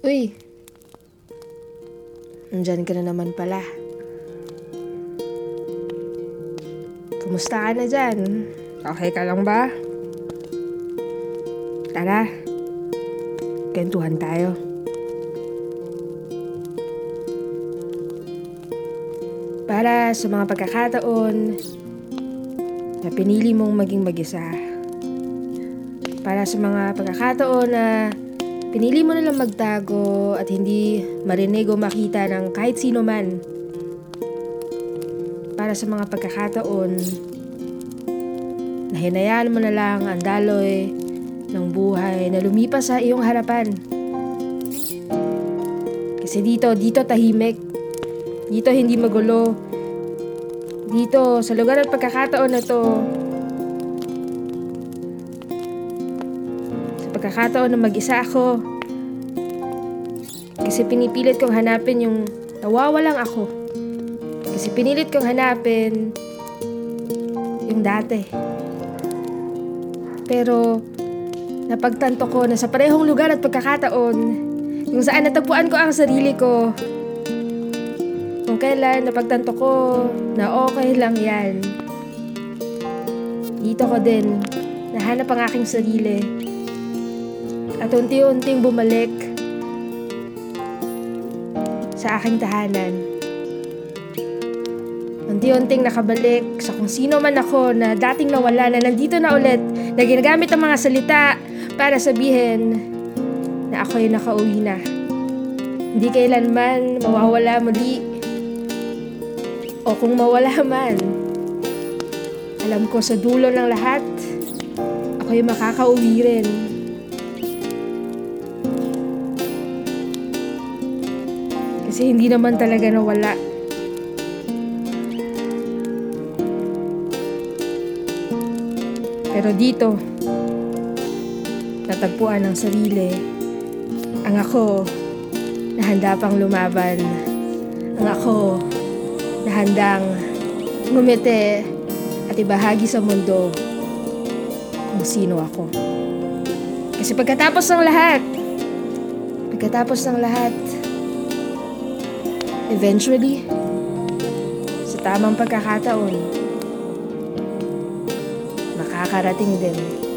Uy! Nandyan ka na naman pala. Kumusta ka na dyan? Okay ka lang ba? Tara. Kentuhan tayo. Para sa mga pagkakataon na pinili mong maging mag-isa. Para sa mga pagkakataon na pinili mo nalang magtago at hindi marinig o makita ng kahit sino man. Para sa mga pagkakataon na hinayaan mo na lang ang daloy ng buhay na lumipas sa iyong harapan. Kasi dito, dito tahimik. Dito hindi magulo. Dito, sa lugar at pagkakataon na to, pagkakataon na mag-isa ako, kasi pinipilit kong hanapin yung nawawalang ako. Kasi pinilit kong hanapin yung dati. Pero, napagtanto ko na sa parehong lugar at pagkakataon, yung saan natagpuan ko ang sarili ko, kung kailan napagtanto ko na okay lang yan. Dito ko din nahanap ang aking sarili. At unti-unting bumalik sa aking tahanan. Unti-unting nakabalik sa kung sino man ako na dating nawala na nandito na ulit na ginagamit ang mga salita para sabihin na ako'y nakauwi na. Hindi kailanman mawawala muli o kung mawala man, alam ko sa dulo ng lahat, ako'y makakauwi rin. Kasi hindi naman talaga nawala. Pero dito, natagpuan ng sarili, ang ako na handa pang lumaban. Ang ako na handang ngumiti at ibahagi sa mundo kung sino ako. Kasi pagkatapos ng lahat, pagkatapos ng lahat, eventually, sa tamang pagkakataon, makakarating din